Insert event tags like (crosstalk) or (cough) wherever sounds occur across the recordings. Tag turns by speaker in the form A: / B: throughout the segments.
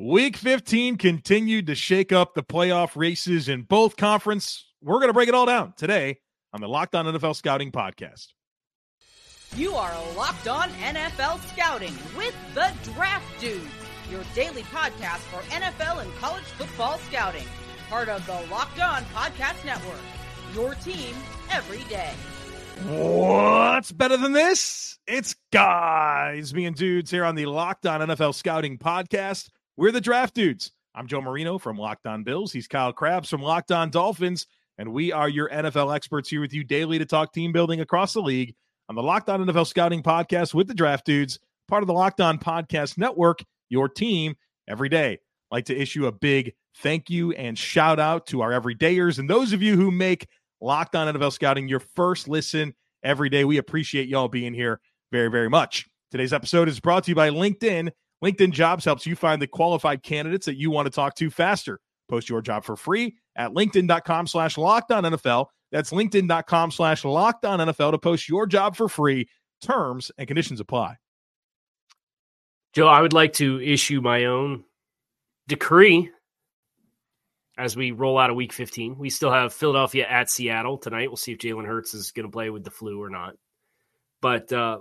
A: Week 15 continued to shake up the playoff races in both conference. We're going to break it all down today on the Locked On NFL Scouting Podcast.
B: You are Locked On NFL Scouting with the Draft Dudes, your daily podcast for NFL and college football scouting. Part of the Locked On Podcast Network. Your team every day.
A: What's better than this? It's guys, me and dudes here on the Locked On NFL Scouting Podcast. We're the Draft Dudes. I'm Joe Marino from Locked On Bills. He's Kyle Crabbs from Locked On Dolphins. And we are your NFL experts here with you daily to talk team building across the league on the Locked On NFL Scouting Podcast with the Draft Dudes, part of the Locked On Podcast Network, your team every day. I'd like to issue a big thank you and shout out to our everydayers and those of you who make Locked On NFL Scouting your first listen every day. We appreciate y'all being here very, very much. Today's episode is brought to you by LinkedIn. LinkedIn Jobs helps you find the qualified candidates that you want to talk to faster. Post your job for free at linkedin.com slash NFL. That's linkedin.com slash NFL to post your job for free. Terms and conditions apply.
C: Joe, I would like to issue my own decree as we roll out of week 15. We still have Philadelphia at Seattle tonight. We'll see if Jalen Hurts is going to play with the flu or not. But uh,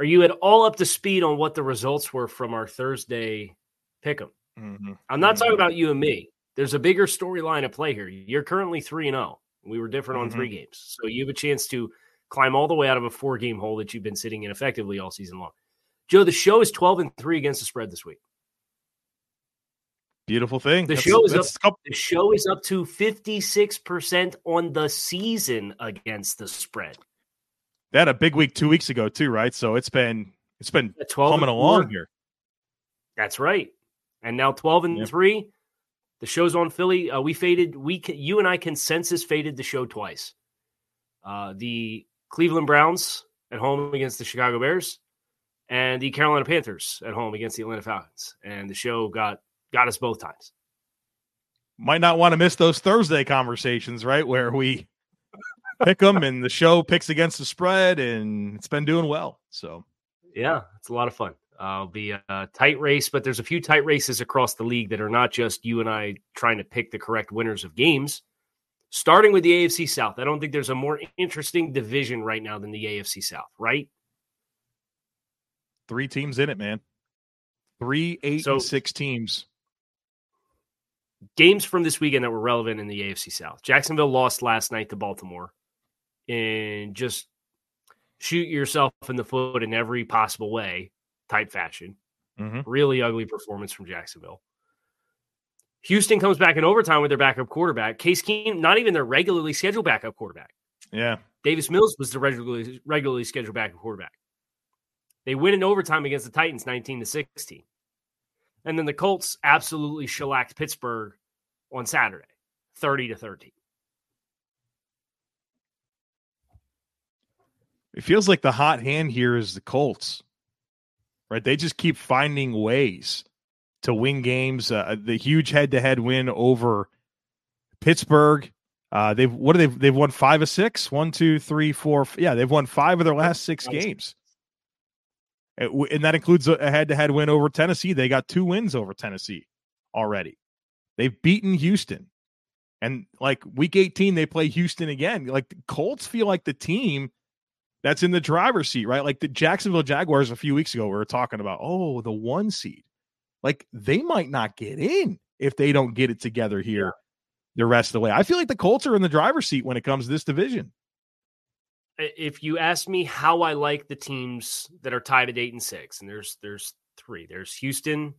C: are you at all up to speed on what the results were from our Thursday pick 'em? Mm-hmm. I'm not mm-hmm. talking about you and me. There's a bigger storyline at play here. You're currently 3 and 0. We were different mm-hmm. on three games. So you have a chance to climb all the way out of a four game hole that you've been sitting in effectively all season long. Joe, the show is 12 and 3 against the spread this week.
A: Beautiful thing.
C: The that's, show is up. The show is up to fifty six percent on the season against the spread.
A: They had a big week two weeks ago too, right? So it's been it's been coming along here.
C: That's right. And now twelve and yep. three. The show's on Philly. Uh, we faded. We you and I consensus faded the show twice. Uh, the Cleveland Browns at home against the Chicago Bears, and the Carolina Panthers at home against the Atlanta Falcons. And the show got got us both times.
A: Might not want to miss those Thursday conversations, right? Where we pick them and the show picks against the spread, and it's been doing well. So,
C: yeah, it's a lot of fun. Uh, will be a tight race, but there's a few tight races across the league that are not just you and I trying to pick the correct winners of games. Starting with the AFC South, I don't think there's a more interesting division right now than the AFC South, right?
A: Three teams in it, man. Three, eight, so, and six teams
C: games from this weekend that were relevant in the AFC South. Jacksonville lost last night to Baltimore and just shoot yourself in the foot in every possible way type fashion. Mm-hmm. Really ugly performance from Jacksonville. Houston comes back in overtime with their backup quarterback. Case Keenum, not even their regularly scheduled backup quarterback.
A: Yeah.
C: Davis Mills was the regularly regularly scheduled backup quarterback. They win in overtime against the Titans 19 to 16. And then the Colts absolutely shellacked Pittsburgh on Saturday, 30 to 13.
A: It feels like the hot hand here is the Colts, right? They just keep finding ways to win games. Uh, the huge head-to-head win over Pittsburgh. Uh, they've what are they? They've won five of six. One, two, three, four. Yeah, they've won five of their last six games and that includes a head-to-head win over Tennessee. They got two wins over Tennessee already. They've beaten Houston, and like Week 18, they play Houston again. Like the Colts feel like the team that's in the driver's seat, right? Like the Jacksonville Jaguars a few weeks ago, we were talking about, oh, the one seed. Like they might not get in if they don't get it together here the rest of the way. I feel like the Colts are in the driver's seat when it comes to this division
C: if you ask me how I like the teams that are tied at eight and six, and there's there's three. There's Houston,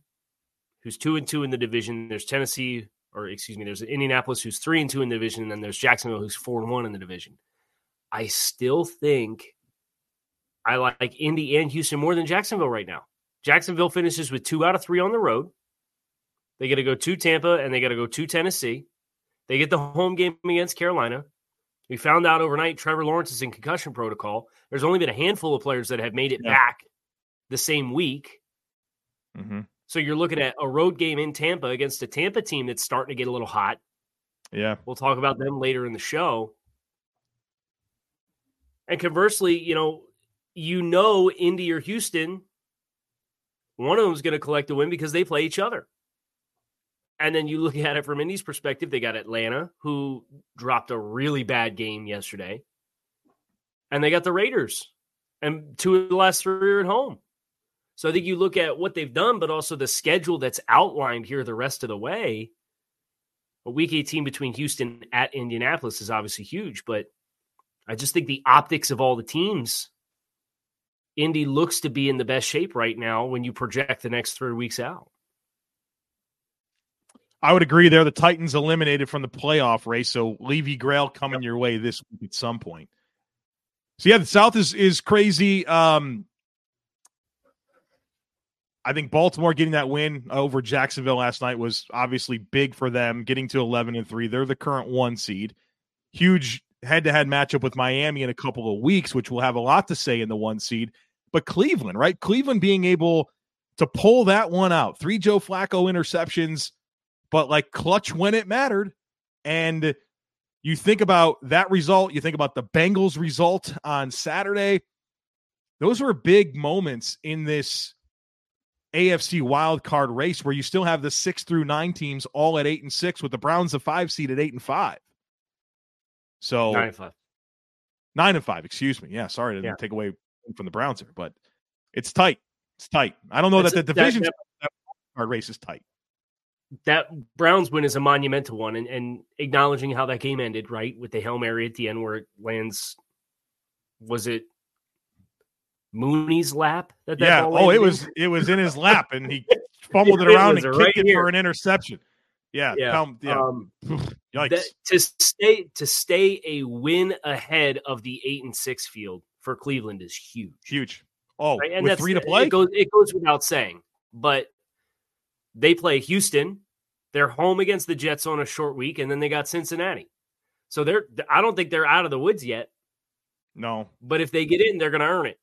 C: who's two and two in the division. There's Tennessee, or excuse me, there's Indianapolis, who's three and two in the division, and then there's Jacksonville, who's four and one in the division. I still think I like Indy and Houston more than Jacksonville right now. Jacksonville finishes with two out of three on the road. They got to go to Tampa and they got to go to Tennessee. They get the home game against Carolina. We found out overnight Trevor Lawrence is in concussion protocol. There's only been a handful of players that have made it yeah. back the same week. Mm-hmm. So you're looking at a road game in Tampa against a Tampa team that's starting to get a little hot.
A: Yeah.
C: We'll talk about them later in the show. And conversely, you know, you know Indy or Houston one of them is going to collect the win because they play each other. And then you look at it from Indy's perspective, they got Atlanta, who dropped a really bad game yesterday. And they got the Raiders, and two of the last three are at home. So I think you look at what they've done, but also the schedule that's outlined here the rest of the way. A week 18 between Houston at Indianapolis is obviously huge, but I just think the optics of all the teams, Indy looks to be in the best shape right now when you project the next three weeks out.
A: I would agree there. The Titans eliminated from the playoff race, so Levy Grail coming your way this week at some point. So yeah, the South is is crazy. Um, I think Baltimore getting that win over Jacksonville last night was obviously big for them, getting to 11 and 3. They're the current one seed. Huge head to head matchup with Miami in a couple of weeks, which will have a lot to say in the one seed. But Cleveland, right? Cleveland being able to pull that one out. Three Joe Flacco interceptions, but like clutch when it mattered. And you think about that result, you think about the Bengals result on Saturday. Those were big moments in this AFC wild card race where you still have the six through nine teams all at eight and six, with the Browns the five seed at eight and five. So
C: nine and five.
A: Nine and five, excuse me. Yeah, sorry to
C: Yeah.
A: take away from the Browns here, but it's tight. It's tight. I don't know
C: It's-
A: that the division card race is tight.
C: that Browns win is a monumental one, and, and acknowledging how that game ended, right, with the hail mary at the end where it lands. Was it Mooney's lap? That, that
A: yeah. Oh, it was it was in his lap, and he (laughs) fumbled it
C: It
A: around and
C: right
A: kicked it
C: here.
A: for an interception. Yeah.
C: Yeah.
A: yeah.
C: Um, (sighs)
A: Yikes.
C: that, to stay to stay a win ahead of the eight and six field for Cleveland is huge.
A: Huge. Oh,
C: right? And
A: with
C: that's
A: three to play.
C: It goes it goes without saying, but they play Houston. They're home against the Jets on a short week, and then they got Cincinnati. So they're I don't think they're out of the woods yet.
A: no.
C: But if they get in, they're going to earn it,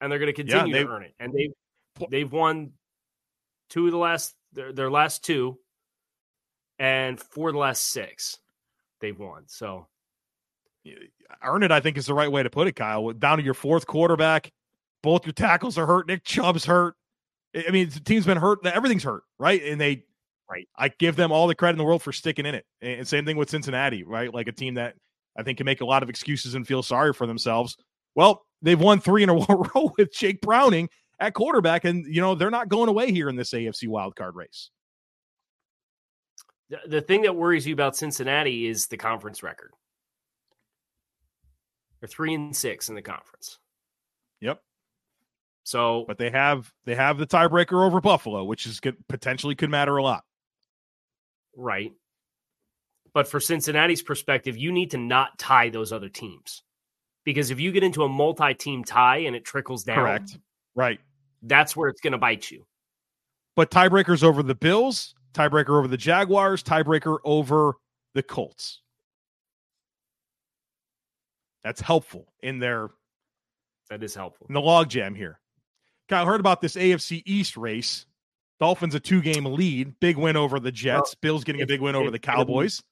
C: and they're going to continue
A: they-
C: to earn it. And they've they've won two of the last their, their last two, and for the last six they've won. So
A: Earn it, I think, is the right way to put it, Kyle. Down to your fourth quarterback. Both your tackles are hurt. Nick Chubb's hurt. I I mean, the team's been hurt. Everything's hurt, right? And they,
C: Right.
A: I give them all the credit in the world for sticking in it. And same thing with Cincinnati, right? Like a team that I think can make a lot of excuses and feel sorry for themselves. Well, they've won three in a (laughs) row with Jake Browning at quarterback, and you know they're not going away here in this AFC wildcard race.
C: The, the thing that worries you about Cincinnati is the conference record. They're three and six in the conference.
A: Yep.
C: So
A: But they have they have the tiebreaker over Buffalo, which is good, potentially could matter a lot.
C: Right. But for Cincinnati's perspective, you need to not tie those other teams. Because if you get into a multi team tie and it trickles down,
A: Correct. Right.
C: that's where it's going to bite you.
A: but tiebreakers over the Bills, tiebreaker over the Jaguars, tiebreaker over the Colts. That's helpful in their
C: That is helpful.
A: in the logjam here. Kyle heard about this AFC East race. Dolphins a two game lead, big win over the Jets. Bills getting a big win over the Cowboys.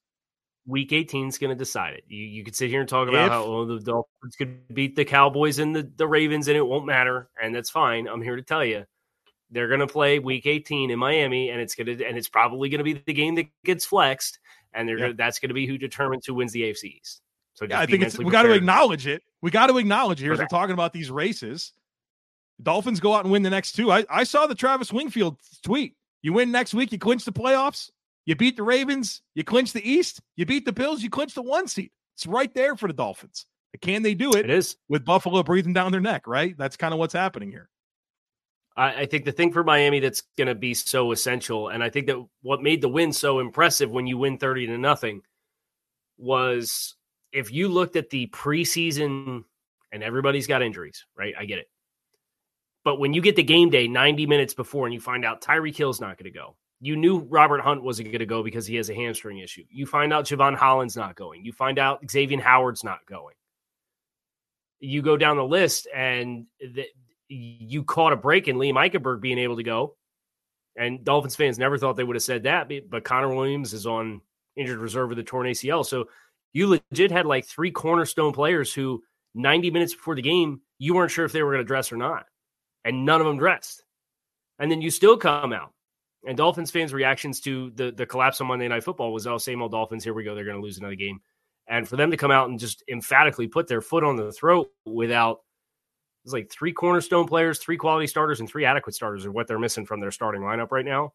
C: Week 18 is going to decide it. You, you could sit here and talk about
A: If-
C: how oh, the Dolphins could beat the Cowboys and the, the Ravens and it won't matter. And that's fine. I'm here to tell you. They're going to play week 18 in Miami and it's going to, and it's probably going to be the game that gets flexed. And they're
A: Yeah.
C: gonna, that's going to be who determines who wins the AFC East. So
A: Yeah, I think it's we got to acknowledge it. We got to acknowledge it here as we're talking about these races. Dolphins go out and win the next two. I, I saw the Travis Wingfield tweet. You win next week, you clinch the playoffs. You beat the Ravens, you clinch the East. You beat the Bills, you clinch the one seed. It's right there for the Dolphins. Can they do
C: It
A: it
C: is.
A: with Buffalo breathing down their neck? Right. That's kind of what's happening here.
C: I, I think the thing for Miami that's going to be so essential, and I think that what made the win so impressive when you win 30 to nothing was if you looked at the preseason, and everybody's got injuries, right? I get it. But when you get the game day 90 minutes before and you find out Tyreek Hill's not going to go, you knew Robert Hunt wasn't going to go because he has a hamstring issue. You find out Jevon Holland's not going. You find out Xavier Howard's not going. You go down the list and the, you caught a break in Liam Eichenberg being able to go. And Dolphins fans never thought they would have said that, but Connor Williams is on injured reserve with a torn ACL. So you legit had like three cornerstone players who 90 minutes before the game, you weren't sure if they were going to dress or not. And none of them dressed. And then you still come out. And Dolphins fans' reactions to the, the collapse on Monday Night Football was, oh, same old Dolphins. Here we go. They're going to lose another game. And for them to come out and just emphatically put their foot on the throat without it's like three cornerstone players, three quality starters, and three adequate starters are what they're missing from their starting lineup right now.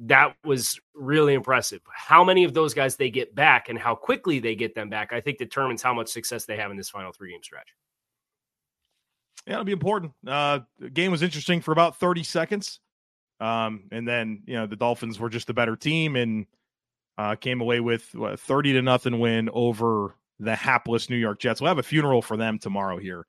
C: That was really impressive. How many of those guys they get back and how quickly they get them back, I think determines how much success they have in this final three game stretch.
A: Yeah, it'll be important. Uh, the game was interesting for about 30 seconds. Um, and then, you know, the Dolphins were just the better team and uh, came away with what, 30 to nothing win over the hapless New York Jets. We'll have a funeral for them tomorrow here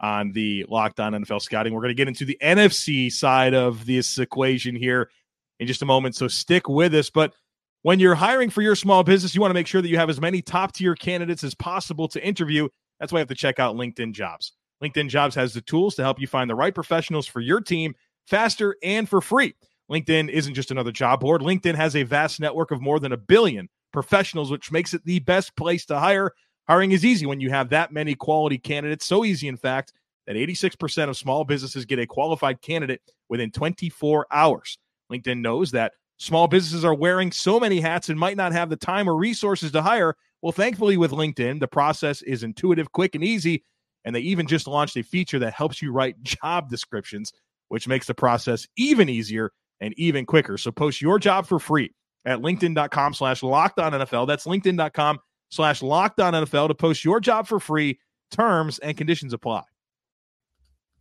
A: on the Locked On NFL Scouting. We're going to get into the NFC side of this equation here in just a moment. So stick with us. But when you're hiring for your small business, you want to make sure that you have as many top tier candidates as possible to interview. That's why you have to check out LinkedIn Jobs. LinkedIn Jobs has the tools to help you find the right professionals for your team faster and for free. LinkedIn isn't just another job board. LinkedIn has a vast network of more than a billion professionals, which makes it the best place to hire. Hiring is easy when you have that many quality candidates. So easy, in fact, that 86% of small businesses get a qualified candidate within 24 hours. LinkedIn knows that small businesses are wearing so many hats and might not have the time or resources to hire. Well, thankfully, with LinkedIn, the process is intuitive, quick, and easy. And they even just launched a feature that helps you write (laughs) job descriptions, which makes the process even easier and even quicker. So post your job for free at LinkedIn.com slash locked on NFL. That's LinkedIn.com slash locked on NFL to post your job for free. Terms and conditions apply.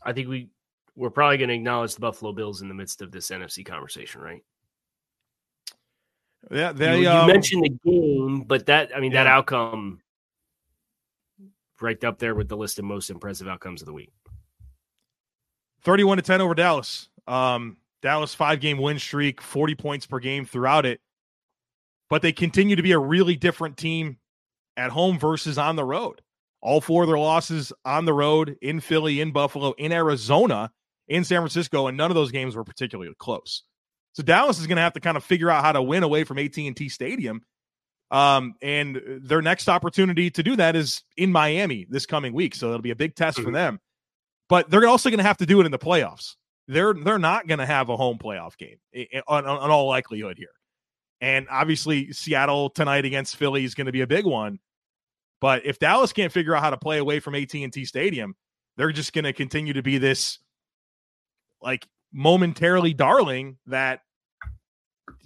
C: I think we we're probably going to acknowledge the Buffalo Bills in the midst of this NFC conversation, right?
A: Yeah, they,
C: you,
A: um,
C: you mentioned the game, but that I mean
A: Yeah.
C: that outcome right up there with the list of most impressive outcomes of the week.
A: 31 to 10 over Dallas. Um, Dallas five game win streak, 40 points per game throughout it. But they continue to be a really different team at home versus on the road. All four of their losses on the road in Philly, in Buffalo, in Arizona, in San Francisco, and none of those games were particularly close. So Dallas is going to have to kind of figure out how to win away from AT&T Stadium. Um, and their next opportunity to do that is in Miami this coming week. So it'll be a big test for
C: Mhm.
A: them. But they're also going to have to do it in the playoffs. They're they're not going to have a home playoff game on, on, on all likelihood here. And obviously, Seattle tonight against Philly is going to be a big one. But if Dallas can't figure out how to play away from AT&T Stadium, they're just going to continue to be this like momentarily darling that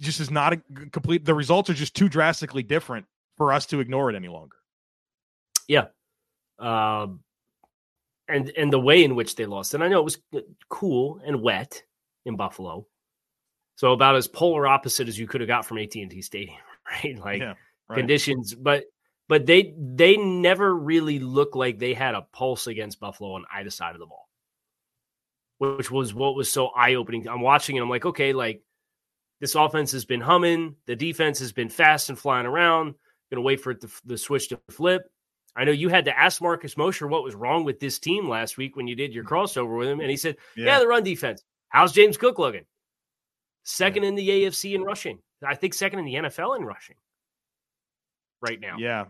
A: just is not a complete. The results are just too drastically different for us to ignore it any longer. Yeah.
C: Um, and and the way in which they lost, and I know it was uh, cool and wet in Buffalo, so about as polar opposite as you could have got from AT and T Stadium, (laughs) right? Like
A: Yeah, right.
C: conditions, but but they they never really looked like they had a pulse against Buffalo on either side of the ball, which was what was so eye opening. I'm watching and I'm like, okay, like this offense has been humming, the defense has been fast and flying around. Going to wait for it to, the switch to flip. I know you had to ask Marcus Mosher what was wrong with this team last week when you did your crossover with him, and he said, "Yeah, the run defense. How's James Cook looking? Second in the AFC in rushing. I think second in the NFL in rushing right now.
A: Yeah.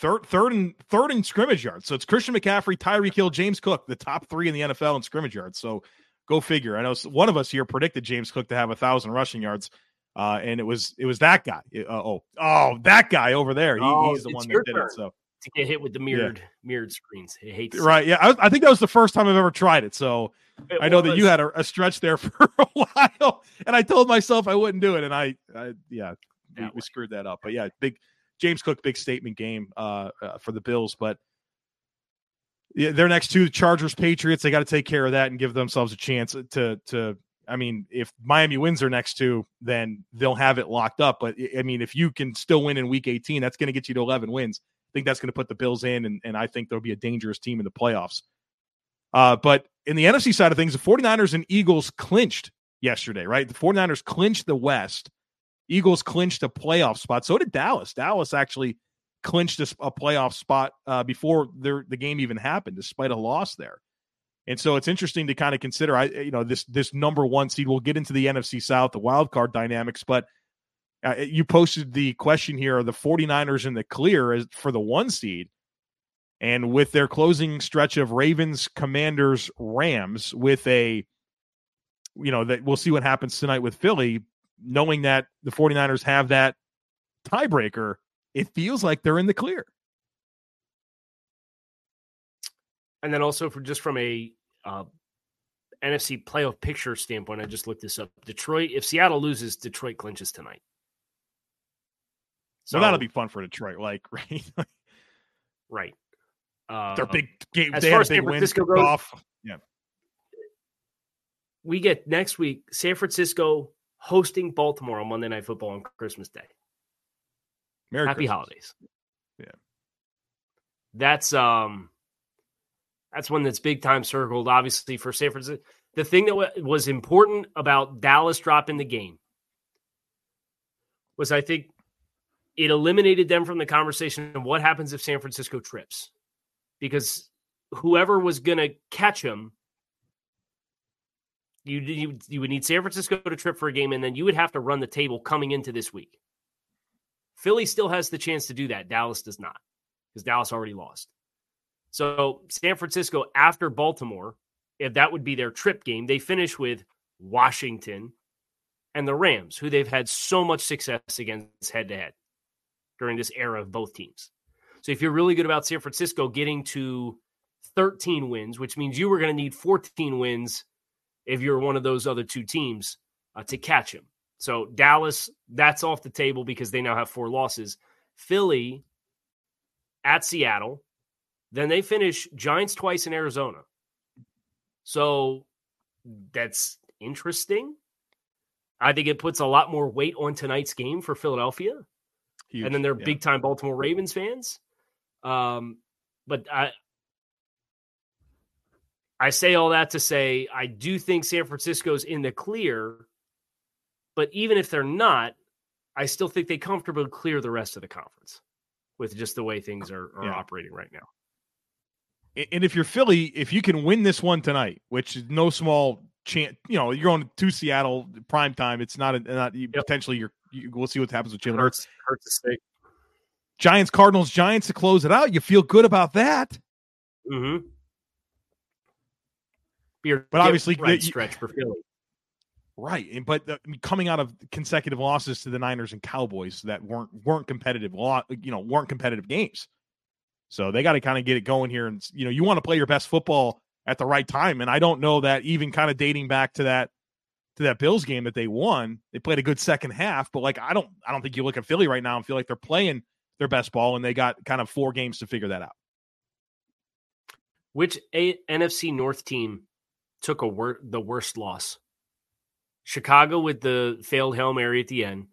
A: Third, third and third in scrimmage yards. So it's Christian McCaffrey, Tyreek Hill, James Cook, the top three in the NFL in scrimmage yards. So go figure. I know one of us here predicted James Cook to have a thousand rushing yards, uh, and it was it was that guy. Uh, oh, oh, that guy over there. He,
C: Oh,
A: he's the one that did it. So
C: To get hit with the mirrored mirrored screens. I hate to see
A: right, yeah, I, I think that was the first time I've ever tried it. So
C: it.
A: I know that you had a, a stretch there (laughs) for a while, and I told myself I wouldn't do it, and I, I yeah, we, we screwed that up. But yeah, big James Cook, big statement game uh, uh, for the Bills. But yeah, their next two Chargers, Patriots, they got to take care of that and give themselves a chance to to. I mean, if Miami wins their next two, then they'll have it locked up. But I mean, if you can still win in Week 18, that's going to get you to 11 wins. I think that's going to put the Bills in, and, and I think there'll be a dangerous team in the playoffs. Uh, but in the NFC side of things, the 49ers and Eagles clinched yesterday, right? The 49ers clinched the West. Eagles clinched a playoff spot. So did Dallas. Dallas actually clinched a playoff spot uh, before their, the game even happened, despite a loss there. And so it's interesting to kind of consider. I, you know, this this number one seed. We'll get into the NFC South, the wild card dynamics, but uh, you posted the question here: Are the 49ers in the clear as, for the one seed? And with their closing stretch of Ravens, Commanders, Rams, with a you know, that we'll see what happens tonight with Philly, knowing that the 49ers have that tiebreaker, it feels like they're in the clear.
C: And then also for just from a uh, NFC playoff picture standpoint, I just looked this up. Detroit, if Seattle loses, Detroit clinches tonight.
A: So well, that'll be fun for Detroit, like (laughs) right,
C: right.
A: Uh, Their big game.
C: As they far as San Francisco goes,
A: off. yeah.
C: We get next week San Francisco hosting Baltimore on Monday Night Football on Christmas Day.
A: Merry
C: Happy
A: Christmas.
C: holidays.
A: Yeah.
C: That's um that's one that's big time circled obviously for San Francisco. The thing that w- was important about Dallas dropping the game was I think it eliminated them from the conversation of what happens if San Francisco trips. Because whoever was going to catch him you, you you would need San Francisco to trip for a game and then you would have to run the table coming into this week. Philly still has the chance to do that. Dallas does not because Dallas already lost. So San Francisco after Baltimore, if that would be their trip game, they finish with Washington and the Rams, who they've had so much success against head to head during this era of both teams. So if you're really good about San Francisco getting to 13 wins, which means you were going to need 14 wins if you're one of those other two teams uh, to catch him. So Dallas, that's off the table because they now have four losses. Philly at Seattle. Then they finish Giants twice in Arizona. So that's interesting. I think it puts a lot more weight on tonight's game for Philadelphia. Huge, and then they're yeah. big time Baltimore Ravens fans. Um, but I I say all that to say I do think San Francisco's in the clear but even if they're not, I still think they comfortably clear the rest of the conference with just the way things are, are yeah. operating right now.
A: And if you're Philly, if you can win this one tonight, which is no small chance, you know, you're going to Seattle prime time. It's not, a, not yep. potentially you're, you, we'll see what happens with Jalen Hurts.
C: Hurts to stay.
A: Giants, Cardinals, Giants to close it out. You feel good about that.
C: Mm-hmm.
A: But obviously,
C: right the, stretch for Philly.
A: Right, but uh, coming out of consecutive losses to the Niners and Cowboys that weren't weren't competitive, you know, weren't competitive games. So they got to kind of get it going here, and you know, you want to play your best football at the right time. And I don't know that even kind of dating back to that to that Bills game that they won, they played a good second half, but like I don't I don't think you look at Philly right now and feel like they're playing their best ball, and they got kind of four games to figure that out.
C: Which a- NFC North team took a wor- the worst loss? Chicago with the failed Hail Mary at the end,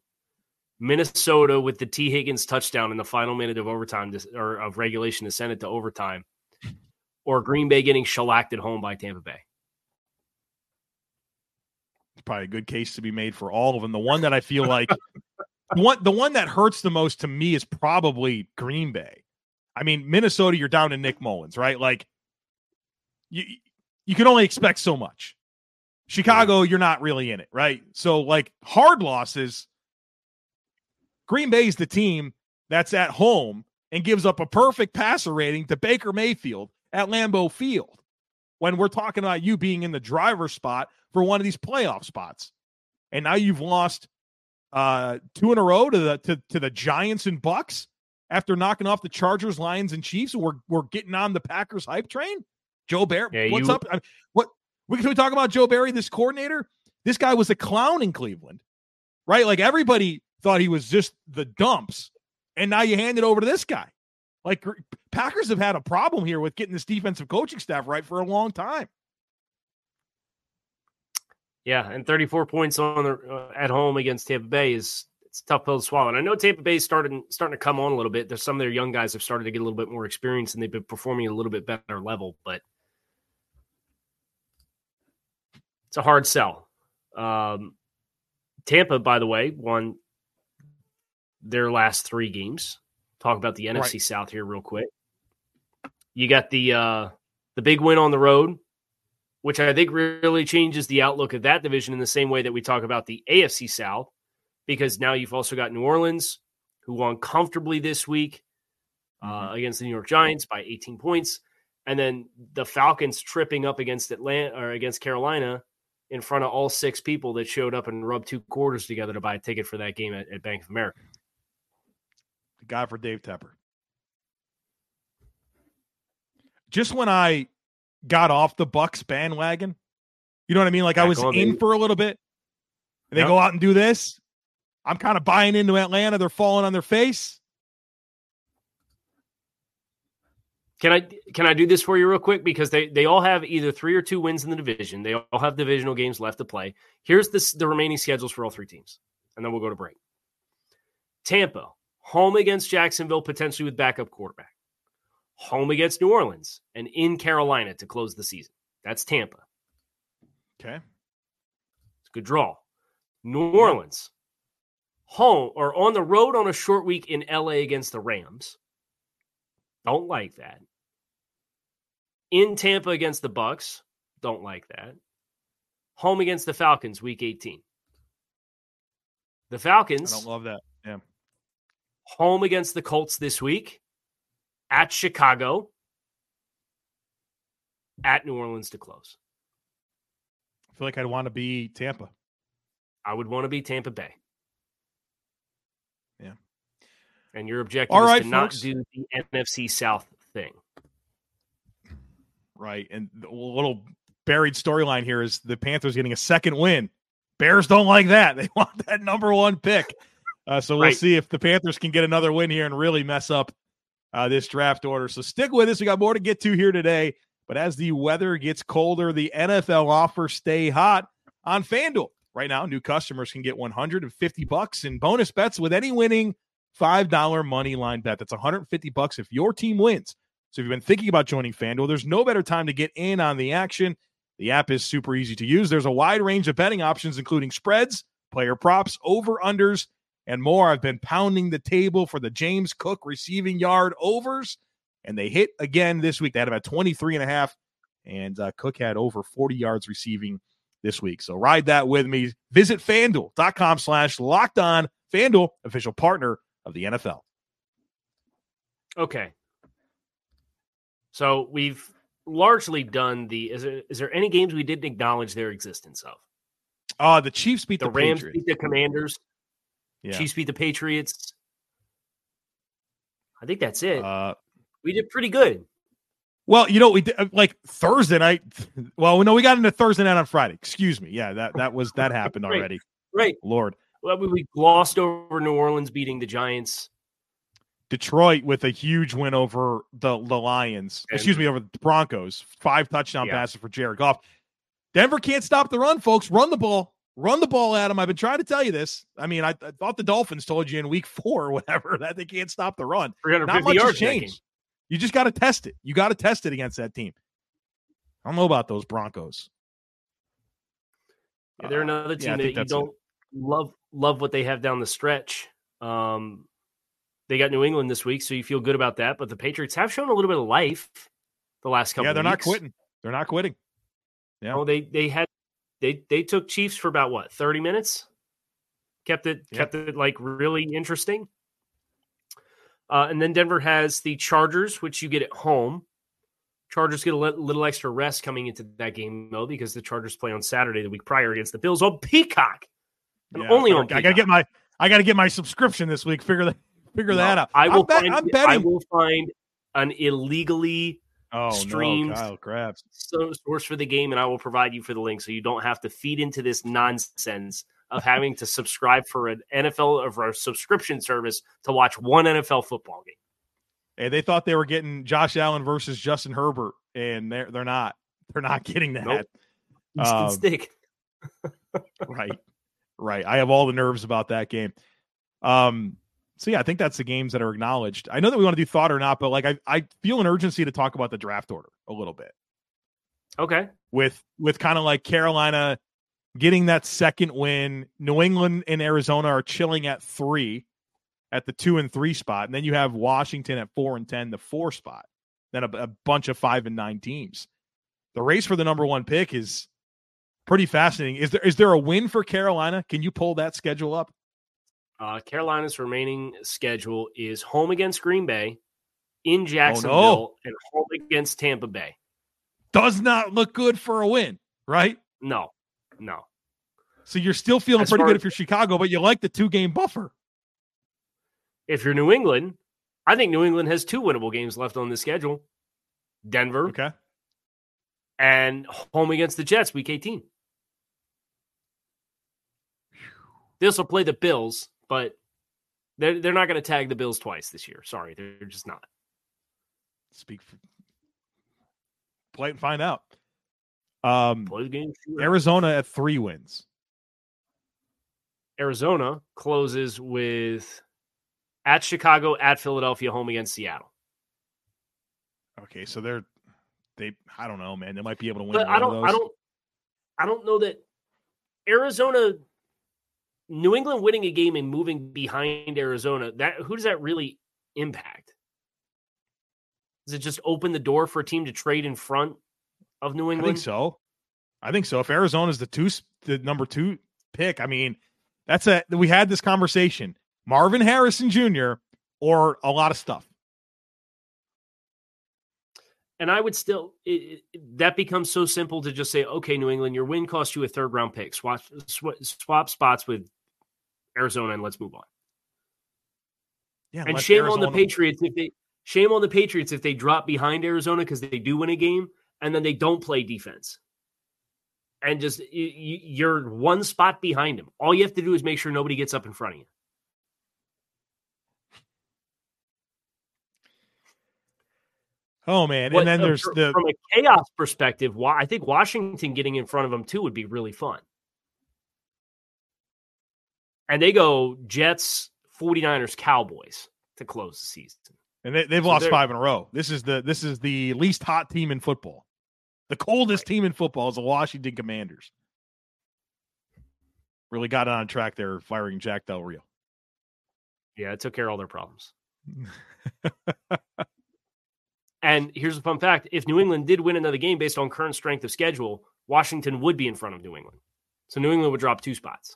C: Minnesota with the Tee Higgins touchdown in the final minute of overtime to, or of regulation to send it to overtime, or Green Bay getting shellacked at home by Tampa Bay.
A: It's probably a good case to be made for all of them. The one that I feel like one the one that hurts the most to me is probably Green Bay. I mean, Minnesota, you're down to Nick Mullens, right? Like you you can only expect so much. Chicago, you're not really in it, right? So, like hard losses, Green Bay is the team that's at home and gives up a perfect passer rating to Baker Mayfield at Lambeau Field when we're talking about you being in the driver's spot for one of these playoff spots. And now you've lost uh, two in a row to the to, to the Giants and Bucs after knocking off the Chargers, Lions, and Chiefs. We're we're getting on the Packers hype train. Joe Barry, yeah, what's you, up? I mean, what we can we talk about Joe Barry, this coordinator? This guy was a clown in Cleveland, right? Like everybody thought he was just the dumps, and now you hand it over to this guy. Like Packers have had a problem here with getting this defensive coaching staff right for a long time.
C: Yeah, and 34 points on the uh, at home against Tampa Bay is it's tough pill to swallow. And I know Tampa Bay starting starting to come on a little bit. There's some of their young guys have started to get a little bit more experience and they've been performing a little bit better level, but it's a hard sell. Um, Tampa, by the way, won their last three games. Talk about the NFC right. South here real quick. You got the uh, the big win on the road, which I think really changes the outlook of that division in the same way that we talk about the AFC South, because now you've also got New Orleans, who won comfortably this week uh, mm-hmm. against the New York Giants by 18 points, and then the Falcons tripping up against Atlanta or against Carolina in front of all six people that showed up and rubbed two quarters together to buy a ticket for that game at, at Bank of America.
A: The guy for Dave Tepper. Just when I got off the Bucs bandwagon, you know what I mean? Like I was in
C: baby.
A: for a little bit, and they
C: Yep.
A: go out and do this. I'm kind of buying into Atlanta. They're falling on their face.
C: Can I can I do this for you real quick because they they all have either three or two wins in the division. They all have divisional games left to play. Here's this the remaining schedules for all three teams, and then we'll go to break. Tampa home against Jacksonville, potentially with backup quarterback. Home against New Orleans and in Carolina to close the season. That's Tampa.
A: Okay.
C: It's a good draw. New Orleans home or on the road on a short week in LA against the Rams. Don't like that. In Tampa against the Bucs. Don't like that. Home against the Falcons week 18. The Falcons.
A: I don't love that. Yeah.
C: home against the Colts this week. At Chicago. At New Orleans to close.
A: I feel like I'd want to be Tampa.
C: I would want to be Tampa Bay.
A: Yeah.
C: And your objective
A: All
C: is
A: right,
C: to
A: folks.
C: not do the NFC South thing.
A: Right. And the little buried storyline here is the Panthers getting a second win. Bears don't like that. (laughs) They want that number one pick. Uh, so we'll
C: Right.
A: see if the Panthers can get another win here and really mess up uh, this draft order. So stick with us. We got more to get to here today. But as the weather gets colder, the NFL offers stay hot on FanDuel. Right now, new customers can get 150 bucks in bonus bets with any winning $5 money line bet. That's 150 bucks if your team wins. So if you've been thinking about joining FanDuel, there's no better time to get in on the action. The app is super easy to use. There's a wide range of betting options, including spreads, player props, over unders, and more. I've been pounding the table for the James Cook receiving yard overs, and they hit again this week. They had about 23 and a half, and uh, Cook had over 40 yards receiving this week. So ride that with me. Visit fanduel.com slash locked on. FanDuel, official partner of the NFL.
C: Okay. So we've largely done the. Is there, is there any games we didn't acknowledge their existence of?
A: Uh, the Chiefs beat
C: The,
A: the,
C: Rams
A: Patriots.
C: beat the Commanders.
A: Yeah.
C: Chiefs beat the Patriots. I think that's it.
A: Uh,
C: we did pretty good.
A: Well, you know, we did, uh, like Thursday night. Well, no, we got into Thursday night on Friday. Excuse me. Yeah, that that was that (laughs) happened
C: Right.
A: already.
C: Right.
A: Lord,
C: Well, we- glossed over New Orleans beating the Giants.
A: Detroit with a huge win over the the Lions.
C: And-
A: Excuse me, over the Broncos. Five touchdown
C: Yeah.
A: passes for Jared Goff. Denver can't stop the run, folks. Run the ball. Run the ball Adam. I've been trying to tell you this. I mean, I, I thought the Dolphins told you in week (laughs) four or whatever that they can't stop the run. Not much has changed. You just got to test it. You got to test it against that team. I don't know about those Broncos.
C: Yeah, they're
A: Uh,
C: another
A: yeah,
C: team
A: I
C: that you don't love love what they have down the stretch. Um, they got New England this week, so you feel good about that. But the Patriots have shown a little bit of life the last couple.
A: Yeah, they're not
C: weeks.
A: quitting. They're not quitting. Yeah.
C: Oh, they they had they they took Chiefs for about what thirty minutes. Kept it
A: Yeah.
C: kept it like really interesting. Uh, and then Denver has the Chargers, which you get at home. Chargers get a little extra rest coming into that game though, because the Chargers play on Saturday the week prior against the Bills on Peacock.
A: Yeah,
C: only
A: I gotta get my I gotta get my subscription this week. Figure that figure that out.
C: I will
A: I'm, bet-
C: find.
A: I'm
C: I will find an illegally
A: oh
C: streams.
A: no, Kyle
C: source for the game, and I will provide you for the link, so you don't have to feed into this nonsense of having to subscribe for an NFL or for a subscription service to watch one NFL football game.
A: Hey, they thought they were getting Josh Allen versus Justin Herbert, and they're they're not. They're not getting that.
C: Nope.
A: Um,
C: stick. (laughs)
A: right, right. I have all the nerves about that game. Um. So yeah, I think that's the games that are acknowledged. I know that we want to do thought or not, but like I I feel an urgency to talk about the draft order a little bit.
C: Okay.
A: with with kind of like Carolina getting that second win. New England and Arizona are chilling at three at the two and three spot, and then you have Washington at four and ten, the four spot. Then a, a bunch of five and nine teams. The race for the number one pick is pretty fascinating. Is there is there a win for Carolina? Can you pull that schedule up?
C: Uh, Carolina's remaining schedule is home against Green Bay, in
A: Oh,
C: Jacksonville, and home against Tampa Bay.
A: Does not look good for a win, right?
C: No, No.
A: So you're still feeling
C: As
A: pretty good if you're Chicago, but you like the two game buffer.
C: If you're New England, I think New England has two winnable games left on the schedule. Denver
A: Okay.
C: and home against the Jets week 18. This will play the Bills, but they're, they're not going to tag the Bills twice this year. Sorry, they're just not.
A: Speak for play and find out. Um
C: Play the game.
A: Arizona at three wins.
C: Arizona closes with at Chicago, at Philadelphia, home against Seattle.
A: Okay, so they're they I don't know, man. They might be able to win.
C: But I don't, I don't, I don't know that Arizona, New England winning a game and moving behind Arizona. That who does that really impact? Does it just open the door for a team to trade in front of New England?
A: I think so. I think so. If Arizona's the two the number two pick, I mean, that's a we had this conversation. Marvin Harrison Jr. or a lot of stuff.
C: And I would still it, it- that becomes so simple to just say, okay, New England, your win cost you a third round pick. Swap swap, swap spots with Arizona, and let's move on.
A: Yeah,
C: And shame on the
A: Arizona-
C: Patriots if they shame on the Patriots if they drop behind Arizona because they do win a game and then they don't play defense. And just you, you, you're one spot behind them. All you have to do is make sure nobody gets up in front of you.
A: Oh man,
C: What-
A: and then
C: uh,
A: there's the
C: from a chaos perspective. I think Washington getting in front of them too would be really fun. And they go Jets, 49ers, Cowboys to close the season.
A: and they, they've
C: so
A: lost five in a row. This is the this is the least hot team in football. The coldest team in football is the Washington Commanders. Really got on track there, firing Jack Del Rio.
C: Yeah, it took care of all their problems. (laughs) And here's a fun fact: if New England did win another game based on current strength of schedule, Washington would be in front of New England. So New England would drop two spots.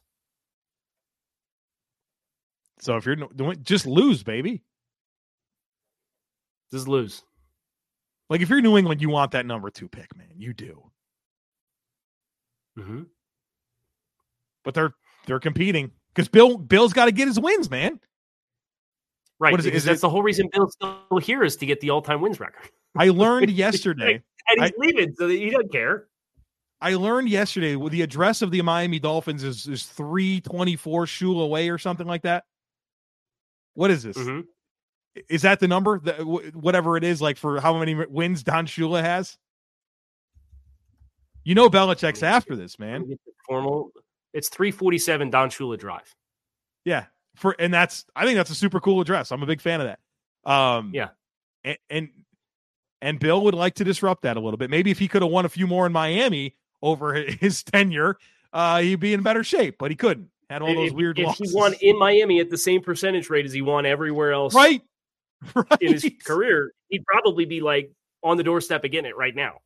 A: So if you're no- just lose, baby.
C: Just lose.
A: Like if you're New England, you want that number two pick, man. You do.
C: Mm-hmm.
A: But they're they're competing because Bill Bill's got to get his wins, man.
C: Right.
A: What is Is
C: that's
A: it-
C: the whole reason Bill's still here is to get the all-time wins record.
A: I learned yesterday. (laughs)
C: And he's
A: I-
C: leaving, so he doesn't care.
A: I learned yesterday well, the address of the Miami Dolphins is is three twenty four Shula Way or something like that. What is this?
C: Mhm.
A: Is that the number? That whatever it is, like for how many wins Don Shula has? You know Belichick's after this, man.
C: Formal. It's 347 Don Shula Drive.
A: Yeah. For and that's I think that's a super cool address. I'm a big fan of that. Um
C: Yeah.
A: And and, and Bill would like to disrupt that a little bit. Maybe if he could have won a few more in Miami over (laughs) his tenure, uh he'd be in better shape, but he couldn't. Had all those
C: if,
A: weird
C: if
A: losses.
C: he won in Miami at the same percentage rate as he won everywhere else
A: right. Right. (laughs)
C: in his career, he'd probably be like on the doorstep again it right now.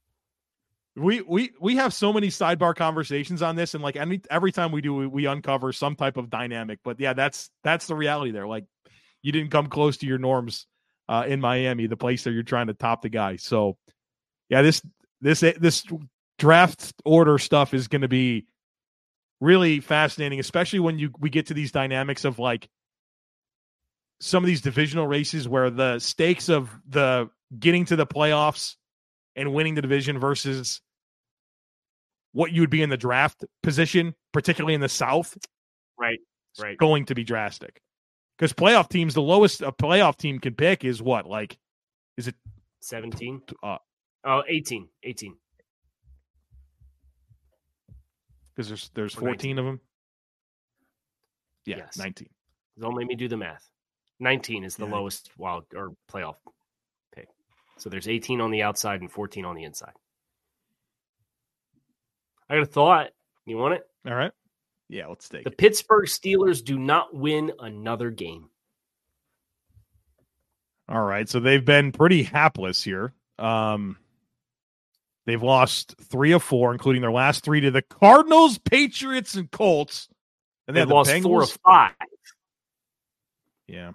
A: we we we have so many sidebar conversations on this and like any every time we do we, we uncover some type of dynamic but yeah that's that's the reality there like you didn't come close to your norms uh in miami the place that you're trying to top the guy so yeah this this this draft order stuff is going to be really fascinating especially when you we get to these dynamics of like some of these divisional races where the stakes of the getting to the playoffs and winning the division versus what you would be in the draft position, particularly in the South,
C: Right. Right.
A: going to be drastic. Because playoff teams, the lowest a playoff team can pick is what? Like, is it
C: 17?
A: uh
C: Oh, 18. 18.
A: Because there's there's
C: Or 19.
A: 14 of them? Yeah,
C: Yes.
A: 19.
C: Don't make me do the math. 19 is the
A: Yeah.
C: lowest wild or playoff pick. So there's 18 on the outside and 14 on the inside. I got a thought. You want it?
A: All right. Yeah, let's take
C: The
A: it.
C: Pittsburgh Steelers do not win another game.
A: All right. So they've been pretty hapless here. Um they've lost three of four, including their last three to the Cardinals, Patriots, and Colts. And they
C: They've
A: have the
C: lost
A: Bengals,
C: four of five.
A: Yeah.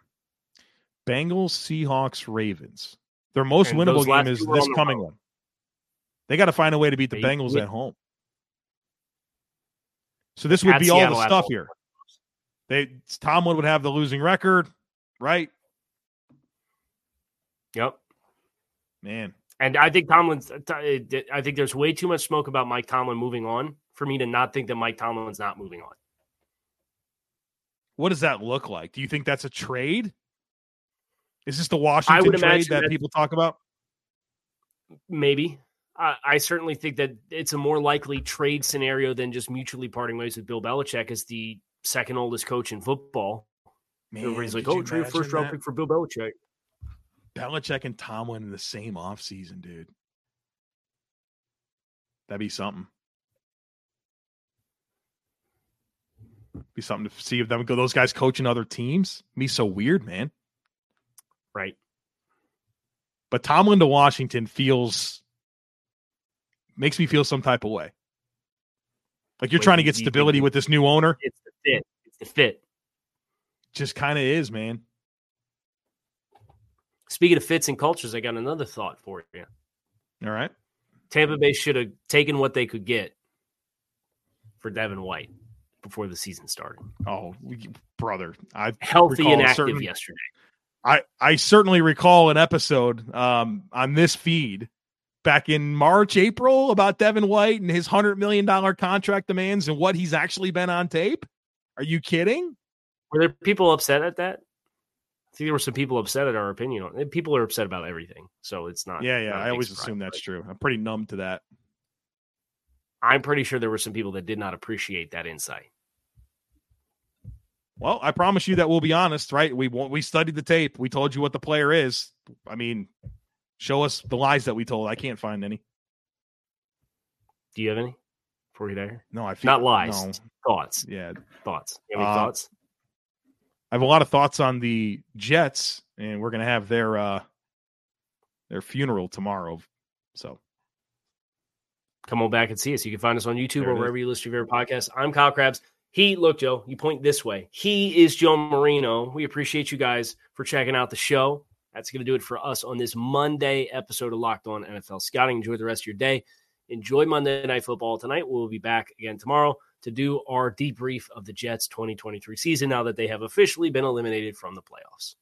A: Bengals, Seahawks, Ravens. Their most
C: And
A: winnable game is this coming one. They got to find a way to beat the
C: They-
A: Bengals
C: they-
A: at home. So this would
C: At
A: be all the stuff here. They Tomlin would have the losing record, right?
C: Yep.
A: Man,
C: And I think Tomlin's. Uh, uh, I think there's way too much smoke about Mike Tomlin moving on for me to not think that Mike Tomlin's not moving on.
A: what does that look like? Do you think that's a trade? Is this the Washington trade that
C: that-
A: people talk about?
C: Maybe. I, I certainly think that it's a more likely trade scenario than just mutually parting ways with Bill Belichick as the second oldest coach in football.
A: Man,
C: Everybody's like, "Oh, trade a first round pick for Bill Belichick."
A: Belichick and Tomlin in the same offseason, dude. That'd be something. Be something to see if them go those guys coaching other teams. Be so weird, man.
C: Right.
A: But Tomlin to Washington feels makes me feel some type of way. Like you're
C: Wait,
A: trying to get stability with this new owner.
C: It's the fit. It's the fit.
A: Just kind of is, man.
C: Speaking of fits and cultures, I got another thought for you.
A: All right.
C: Tampa Bay should have taken what they could get for Devin White before the season started.
A: Oh, brother. I
C: Healthy and active
A: certain-
C: yesterday.
A: I I certainly recall an episode um, on this feed back in March, April about Devin White and his hundred million dollar contract demands and what he's actually been on tape. Are you kidding?
C: Were there people upset at that? I think there were some people upset at our opinion on. People are upset about everything, so it's not.
A: Yeah, yeah.
C: not
A: I always assume that's true. I'm pretty numb to that.
C: I'm pretty sure there were some people that did not appreciate that insight.
A: Well, I promise you that we'll be honest, right? We we studied the tape. We told you what the player is. I mean, show us the lies that we told. I can't find any.
C: Do you have any before we get out of here?
A: No, I feel
C: Not lies.
A: No.
C: Thoughts.
A: Yeah,
C: Thoughts. You have any
A: Uh,
C: thoughts?
A: I have a lot of thoughts on the Jets, and we're gonna have their uh their funeral tomorrow. So
C: Come on back and see us. You can find us on YouTube or
A: is.
C: wherever you listen to your favorite podcast. I'm Kyle Crabbs. He, look, Joe, you point this way. He is Joe Marino. We appreciate you guys for checking out the show. That's going to do it for us on this Monday episode of Locked On NFL Scouting. Enjoy the rest of your day. Enjoy Monday Night Football tonight. We'll be back again tomorrow to do our debrief of the Jets 2023 season now that they have officially been eliminated from the playoffs.